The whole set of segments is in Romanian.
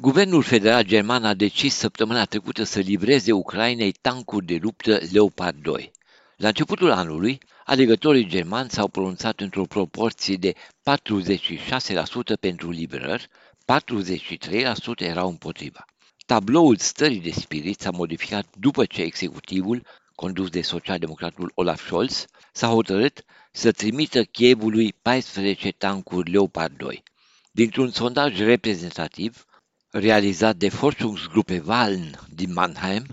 Guvernul federal german a decis săptămâna trecută să livreze Ucrainei tancuri de luptă Leopard 2. La începutul anului, alegătorii germani s-au pronunțat într-o proporție de 46% pentru livrări, 43% erau împotriva. Tabloul stării de spirit s-a modificat după ce executivul, condus de socialdemocratul Olaf Scholz, s-a hotărât să trimită Chievului 14 tancuri Leopard 2. Dintr-un sondaj reprezentativ, realizat de Forschungsgruppe Wahlen din Mannheim,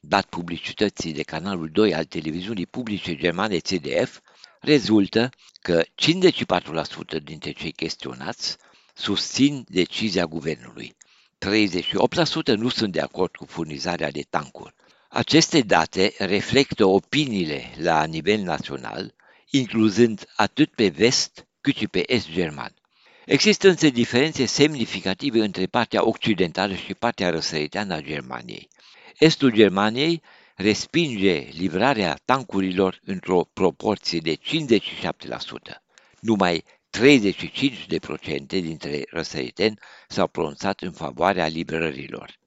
dat publicității de canalul 2 al televiziunii publice germane CDF, rezultă că 54% dintre cei chestionați susțin decizia guvernului. 38% nu sunt de acord cu furnizarea de tancuri. Aceste date reflectă opiniile la nivel național, incluzând atât pe vest cât și pe est german. Există însă diferențe semnificative între partea occidentală și partea răsăriteană a Germaniei. Estul Germaniei respinge livrarea tancurilor într-o proporție de 57%. Numai 35% dintre răsăriteni s-au pronunțat în favoarea livrărilor.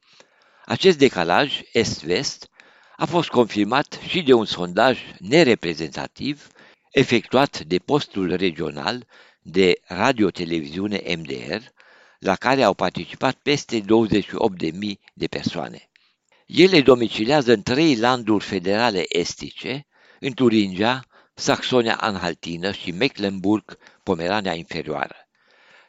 Acest decalaj est-vest a fost confirmat și de un sondaj nereprezentativ efectuat de postul regional de radio-televiziune MDR, la care au participat peste 28.000 de persoane. Ele domicilează în trei landuri federale estice, în Turingia, Saxonia-Anhaltină și Mecklenburg-Pomerania Inferioară.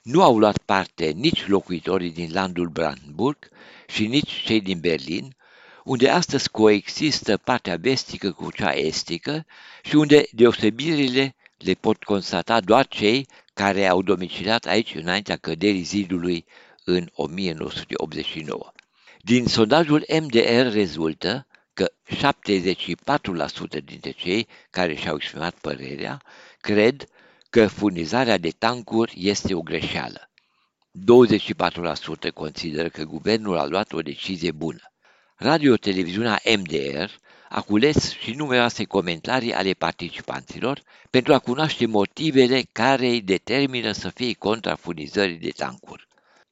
Nu au luat parte nici locuitorii din landul Brandenburg și nici cei din Berlin, unde astăzi coexistă partea vestică cu cea estică și unde deosebirile le pot constata doar cei care au domiciliat aici înaintea căderii zidului în 1989. Din sondajul MDR rezultă că 74% dintre cei care și-au exprimat părerea cred că furnizarea de tancuri este o greșeală. 24% consideră că guvernul a luat o decizie bună. Radio-televiziunea MDR a cules și numeroase comentarii ale participanților pentru a cunoaște motivele care îi determină să fie contra furnizării de tancuri.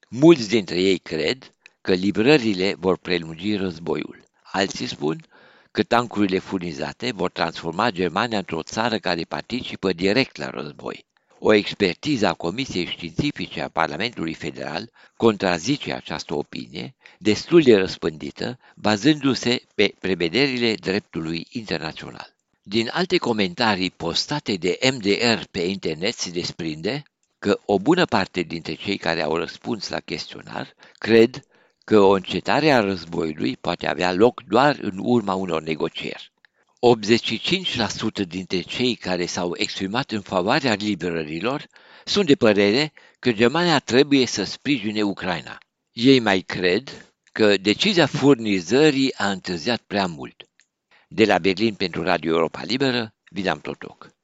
Mulți dintre ei cred că livrările vor prelungi războiul. Alții spun că tancurile furnizate vor transforma Germania într-o țară care participă direct la război. O expertiză a Comisiei Științifice a Parlamentului Federal contrazice această opinie, destul de răspândită, bazându-se pe prevederile dreptului internațional. Din alte comentarii postate de MDR pe internet se desprinde că o bună parte dintre cei care au răspuns la chestionar cred că o încetare a războiului poate avea loc doar în urma unor negocieri. 85% dintre cei care s-au exprimat în favoarea liberărilor sunt de părere că Germania trebuie să sprijine Ucraina. Ei mai cred că decizia furnizării a întârziat prea mult. De la Berlin pentru Radio Europa Liberă, Vidam Totoc.